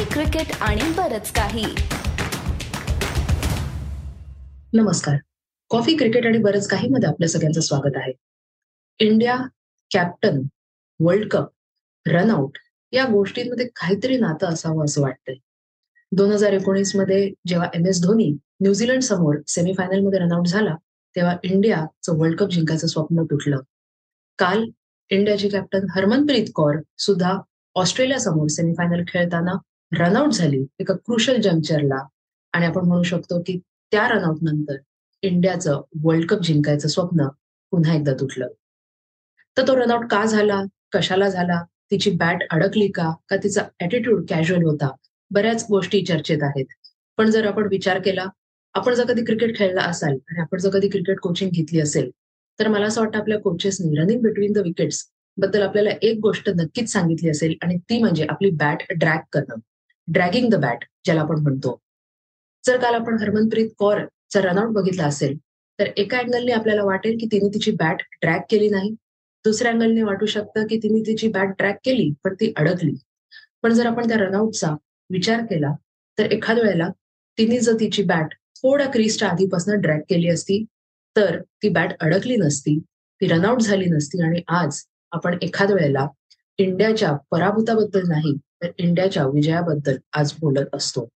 Coffee cricket आणि बरच काही. नमस्कार. कॉफी क्रिकेट आणि बरंच काही मध्ये आपल्या सगळ्यांचं स्वागत आहे. India captain world cup run out या गोष्टींमध्ये काहीतरी नातं असावं असं वाटतंय. दोन हजार एकोणीसमध्ये जेव्हा एम एस धोनी न्यूझीलंड समोर सेमीफायनलमध्ये रनआउट झाला तेव्हा इंडियाचं वर्ल्ड कप जिंकायचं स्वप्न तुटलं. काल इंडियाची कॅप्टन हरमनप्रीत कौर सुद्धा ऑस्ट्रेलियासमोर सेमीफायनल खेळताना रनआउट झाली एका क्रुशल जंक्चरला आणि आपण म्हणू शकतो की त्या रनआउट नंतर इंडियाचं वर्ल्ड कप जिंकायचं स्वप्न पुन्हा एकदा तुटलं. तर तो रनआउट का झाला? कशाला झाला? तिची बॅट अडकली का? का तिचा ऍटिट्यूड कॅज्युअल होता? बऱ्याच गोष्टी चर्चेत आहेत. पण जर आपण विचार केला आपण जर कधी क्रिकेट खेळला असाल आणि आपण जर कधी क्रिकेट कोचिंग घेतली असेल तर मला असं वाटतं आपल्या कोचेसनी रनिंग बिटवीन द विकेट्सबद्दल आपल्याला एक गोष्ट नक्कीच सांगितली असेल आणि ती म्हणजे आपली बॅट ड्रॅग करणं. ड्रॅगिंग द बॅट ज्याला आपण म्हणतो. जर काल आपण हरमनप्रीत कौरचा रनआउट बघितला असेल तर एका अँगलने आपल्याला वाटेल की तिने तिची बॅट ड्रॅग केली नाही. दुसऱ्या अँगलने वाटू शकतं की तिने तिची बॅट ट्रॅक केली पण ती अडकली. पण जर आपण त्या रनआउटचा विचार केला तर एखाद्या वेळेला तिने जर तिची बॅट थोड्या क्रीजच्या आधीपासून ड्रॅक केली असती तर ती बॅट अडकली नसती ती रनआउट झाली नसती आणि आज आपण एखाद्या वेळेला इंडियाच्या पराभूताबद्दल नाही इंडियाच्या विजयाबद्दल आज बोलत असतो.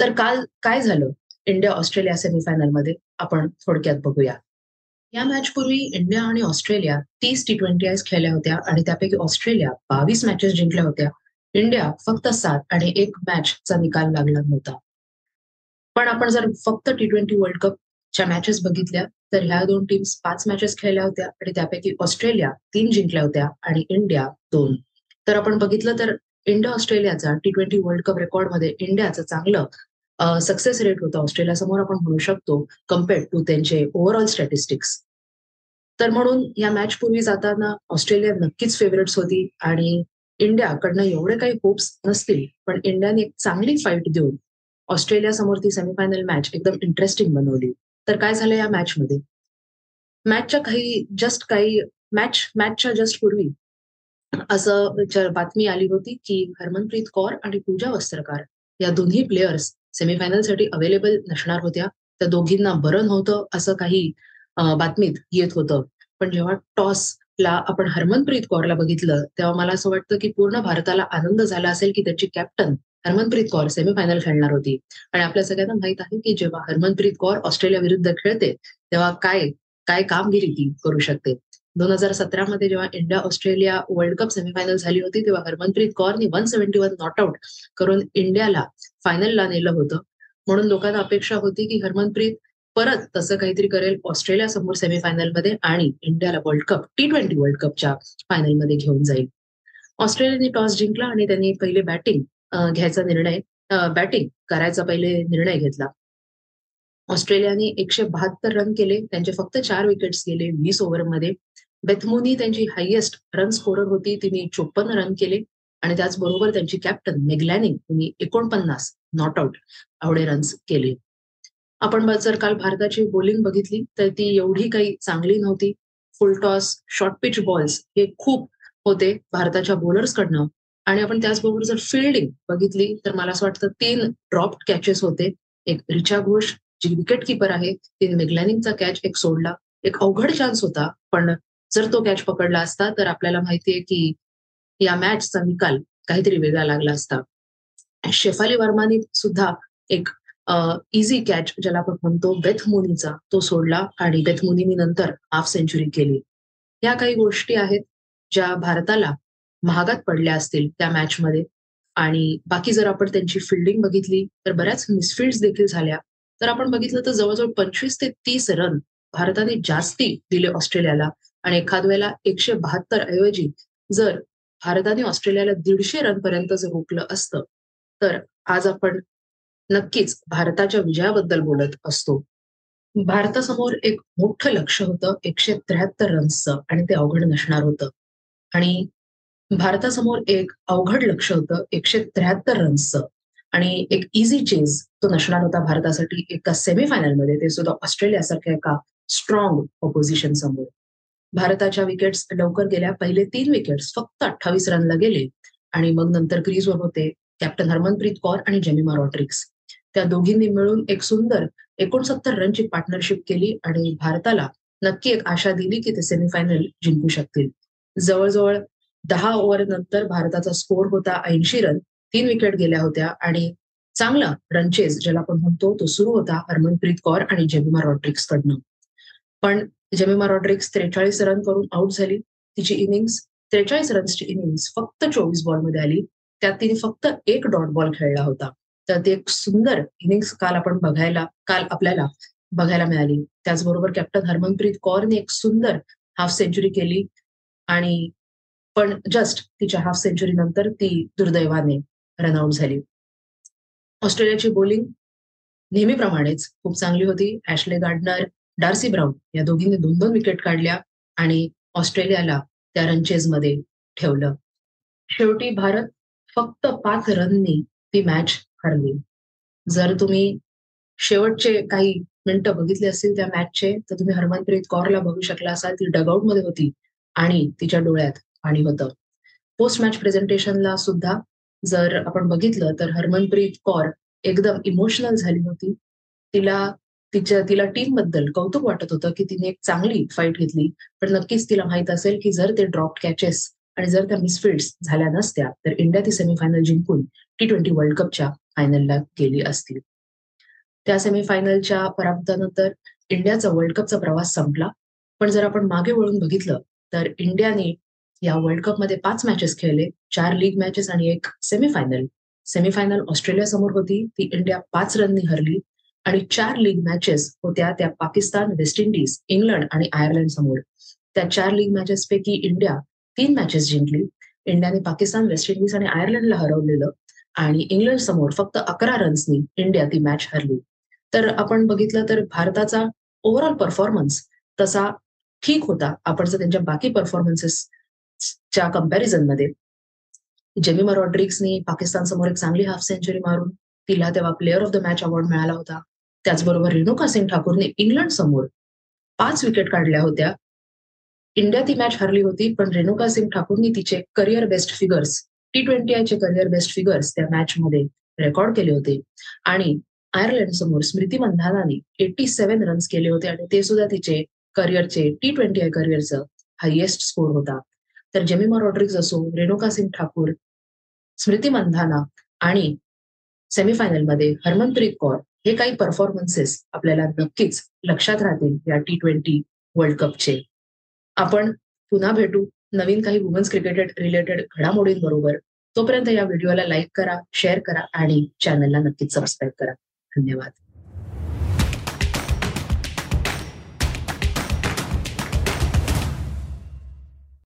तर काल काय झालं? इंडिया ऑस्ट्रेलिया सेमीफायनलमध्ये आपण थोडक्यात बघूया. या मॅच पूर्वी इंडिया आणि ऑस्ट्रेलिया तीस टी ट्वेंटी आयज खेळल्या होत्या आणि त्यापैकी ऑस्ट्रेलिया बावीस मॅचेस जिंकल्या होत्या. इंडिया फक्त सात आणि एक मॅचचा निकाल लागला नव्हता. पण आपण जर फक्त टी ट्वेंटी वर्ल्ड कपच्या मॅचेस बघितल्या तर ह्या दोन टीम्स पाच मॅचेस खेळल्या होत्या आणि त्यापैकी ऑस्ट्रेलिया तीन जिंकल्या होत्या आणि इंडिया दोन. तर आपण बघितलं तर इंडिया ऑस्ट्रेलियाचा टी ट्वेंटी वर्ल्ड कप रेकॉर्डमध्ये इंडियाचं चांगलं सक्सेस रेट होतं. ऑस्ट्रेलिया समोर आपण म्हणू शकतो कम्पेअर्ड टू त्यांचे ओव्हरऑल स्टॅटिस्टिक्स तर म्हणून या मॅच पूर्वी जाताना ऑस्ट्रेलिया नक्कीच फेवरेट्स होती आणि इंडियाकडनं एवढे काही होप्स नसतील पण इंडियाने एक चांगली फाईट देऊन ऑस्ट्रेलिया समोर ती सेमीफायनल मॅच एकदम इंटरेस्टिंग बनवली. तर काय झालं या मॅचमध्ये मॅचच्या काही जस्ट काही मॅच मॅचच्या जस्ट पूर्वी असं बातमी आली होती की हरमनप्रीत कौर आणि पूजा वस्त्रकार या दोन्ही प्लेयर्स सेमीफायनलसाठी अवेलेबल नसणार होत्या. त्या दोघींना बरं नव्हतं असं काही बातमीत येत होतं. पण जेव्हा टॉस ला आपण हरमनप्रीत कौरला बघितलं तेव्हा मला असं वाटतं की पूर्ण भारताला आनंद झाला असेल की त्याची कॅप्टन हरमनप्रीत कौर सेमीफायनल खेळणार होती. आणि आपल्या सगळ्यांना माहीत आहे की जेव्हा हरमनप्रीत कौर ऑस्ट्रेलिया विरुद्ध खेळते तेव्हा काय काय कामगिरी ती करू शकते. दोन हजार सतरामध्ये जेव्हा India Australia world cup semifinal झाली होती तेव्हा Harmanpreet कौरनी one seventy one not out करून इंडियाला फायनलला नेलं होतं. म्हणून लोकांना अपेक्षा होती की हरमनप्रीत परत तसं काहीतरी करेल ऑस्ट्रेलिया समोर सेमीफायनलमध्ये आणि इंडियाला world cup T twenty world कपच्या फायनलमध्ये घेऊन जाईल. ऑस्ट्रेलियाने टॉस जिंकला आणि त्यांनी पहिले बॅटिंग घ्यायचा निर्णय बॅटिंग करायचा पहिले निर्णय घेतला. ऑस्ट्रेलियाने एकशे बहात्तर रन केले. त्यांचे फक्त चार विकेट्स गेले वीस ओव्हरमध्ये बेथमुनी त्यांची हायएस्ट रन स्कोरर होती. तिने चोपन्न रन केले. आणि त्याचबरोबर त्यांची कॅप्टन मेगलॅनिंग तिने एकोणपन्नास नॉट आउट एवढे रन्स केले. आपण जर काल भारताची बॉलिंग बघितली तर ती एवढी काही चांगली नव्हती. Full toss short pitch balls हे खूप होते भारताच्या बॉलर्सकडनं आणि आपण त्याचबरोबर जर फिल्डिंग बघितली तर मला असं वाटतं तीन ड्रॉप कॅचेस होते. एक रिचा घोष जी विकेट किपर आहे तिने मेगलॅनिंगचा कॅच एक सोडला. एक अवघड चान्स होता पण जर तो कॅच पकडला असता तर आपल्याला माहितीये की या मॅचचा निकाल काहीतरी वेगळा लागला असता. शेफाली वर्माने सुद्धा एक इझी कॅच ज्याला आपण म्हणतो बेथमुनीचा तो सोडला आणि बेथमुनीनी नंतर हाफ सेंचुरी केली. या काही गोष्टी आहेत ज्या भारताला महागात पडल्या असतील त्या मॅचमध्ये आणि बाकी जर आपण त्यांची फिल्डिंग बघितली तर बऱ्याच मिसफिल्ड देखील झाल्या. तर आपण बघितलं तर जवळजवळ पंचवीस ते तीस रन भारताने जास्ती दिले ऑस्ट्रेलियाला. आणि एखाद वेळेला एकशे बहात्तर ऐवजी जर भारताने ऑस्ट्रेलियाला दीडशे रन पर्यंत जर रोखलं असतं तर आज आपण नक्कीच भारताच्या विजयाबद्दल बोलत असतो. भारतासमोर एक मोठं लक्ष होतं एकशे त्र्याहत्तर रन्सचं आणि ते अवघड नसणार होतं. आणि भारतासमोर एक अवघड लक्ष होतं एकशे त्र्याहत्तर रन्सचं आणि एक इझी चेज तो नसणार होता भारतासाठी एका सेमीफायनलमध्ये ते सुद्धा ऑस्ट्रेलियासारख्या एका स्ट्रॉंग ऑपोजिशन समोर. भारताच्या विकेट्स लवकर गेल्या. पहिले तीन विकेट्स फक्त अठ्ठावीस रनला गेले. आणि मग नंतर क्रीजवर होते. कॅप्टन हरमनप्रीत कौर आणि जेमिमा रॉड्रिक्स त्या दोघींनी मिळून एक सुंदर एकोणसत्तर रनची पार्टनरशिप केली आणि भारताला नक्की एक आशा दिली की ते सेमीफायनल जिंकू शकतील. जवळजवळ दहा ओव्हर नंतर भारताचा स्कोर होता ऐंशी रन. तीन विकेट गेल्या होत्या आणि चांगला रनचेज ज्याला आपण म्हणतो तो सुरू होता हरमनप्रीत कौर आणि जेमिमा रॉड्रिक्स कडनं. पण जेमिमा रॉड्रिक्स त्रेचाळीस रन करून आउट झाली. तिची इनिंग्स त्रेचाळीस रन्सची इनिंग्स फक्त चोवीस बॉलमध्ये आली. त्यात तिने फक्त एक डॉट बॉल खेळला होता. तर ते एक सुंदर इनिंग्स काल आपण बघायला काल आपल्याला बघायला मिळाली. त्याचबरोबर कॅप्टन हरमनप्रीत कौरने एक सुंदर हाफ सेंचुरी केली आणि पण जस्ट तिच्या हाफ सेंचुरी नंतर ती दुर्दैवाने रनआउट झाली. ऑस्ट्रेलियाची बॉलिंग नेहमीप्रमाणेच खूप चांगली होती. ऍशले गार्डनर डार्सी ब्राऊन या दोघींनी दोन दोन विकेट काढल्या आणि ऑस्ट्रेलियाला त्या रनचेजमध्ये ठेवलं. शेवटी भारत फक्त पाच रननी ती मॅच हरली. जर तुम्ही शेवटचे काही मिनिटं बघितले असतील त्या मॅचचे तर तुम्ही हरमनप्रीत कौरला बघू शकला असाल. ती डगआउटमध्ये होती आणि तिच्या डोळ्यात पाणी होतं. पोस्ट मॅच प्रेझेंटेशनला सुद्धा जर आपण बघितलं तर हरमनप्रीत कौर एकदम इमोशनल झाली होती. तिला तिच्या तिला टीमबद्दल कौतुक वाटत होतं की तिने एक चांगली फाईट घेतली. पण नक्कीच तिला माहीत असेल की जर ते ड्रॉप कॅचेस आणि जर त्या मिसफिल्ड्स झाल्या नसत्या तर इंडिया ती सेमीफायनल जिंकून टी ट्वेंटी वर्ल्ड कपच्या फायनलला गेली असतील त्या सेमीफायनलच्या पराभूतानंतर इंडियाचा वर्ल्ड कपचा प्रवास संपला. पण जर आपण मागे वळून बघितलं तर इंडियाने या वर्ल्ड कपमध्ये पाच मॅचेस खेळले. चार लीग मॅचेस आणि एक सेमीफायनल सेमीफायनल ऑस्ट्रेलिया समोर होती. ती इंडिया पाच रननी हरली आणि चार लीग मॅचेस होत्या त्या पाकिस्तान वेस्ट इंडिज इंग्लंड आणि आयर्लंड समोर. त्या चार लीग मॅचेस पैकी इंडिया तीन मॅचेस जिंकली. इंडियाने पाकिस्तान वेस्ट इंडिज आणि आयर्लंडला हरवलेलं आणि इंग्लंड समोर फक्त अकरा रन्सनी इंडिया ती मॅच हरली. तर आपण बघितलं तर भारताचा ओव्हरऑल परफॉर्मन्स तसा ठीक होता. आपण जर त्यांच्या बाकी परफॉर्मन्सेस च्या कंपॅरिझनमध्ये जेमिमा रॉड्रिक्सनी पाकिस्तान समोर एक चांगली हाफ सेंचुरी मारून तिला तेव्हा player of the match award मिळाला होता. त्याचबरोबर रेणुका सिंग ठाकूरने इंग्लंड समोर पाच विकेट काढल्या होत्या. इंडिया ती मॅच हरली होती पण रेणुका सिंग ठाकूरनी तिचे career best figures T twenty आयचे करिअर बेस्ट फिगर्स त्या मॅच मध्ये रेकॉर्ड केले होते. आणि आयर्लंड समोर स्मृती मंधानाने एटी सेव्हन रन्स केले होते आणि ते सुद्धा तिचे करिअरचे टी ट्वेंटी आय करिअरचं हायएस्ट स्कोर होता. तर जेमिमा रॉड्रिक्स असो रेणुका सिंग ठाकूर स्मृती मंधाना आणि सेमीफायनलमध्ये हरमनप्रीत कौर हे काही परफॉर्मन्सेस आपल्याला नक्कीच लक्षात राहतील या टी ट्वेंटी वर्ल्ड कपचे आपण पुन्हा भेटू. नवीन काही वुमन्स क्रिकेटेड रिलेटेड घडामोडींबरोबर. तोपर्यंत या व्हिडिओला लाईक करा शेअर करा आणि चॅनलला नक्कीच सबस्क्राईब करा. धन्यवाद.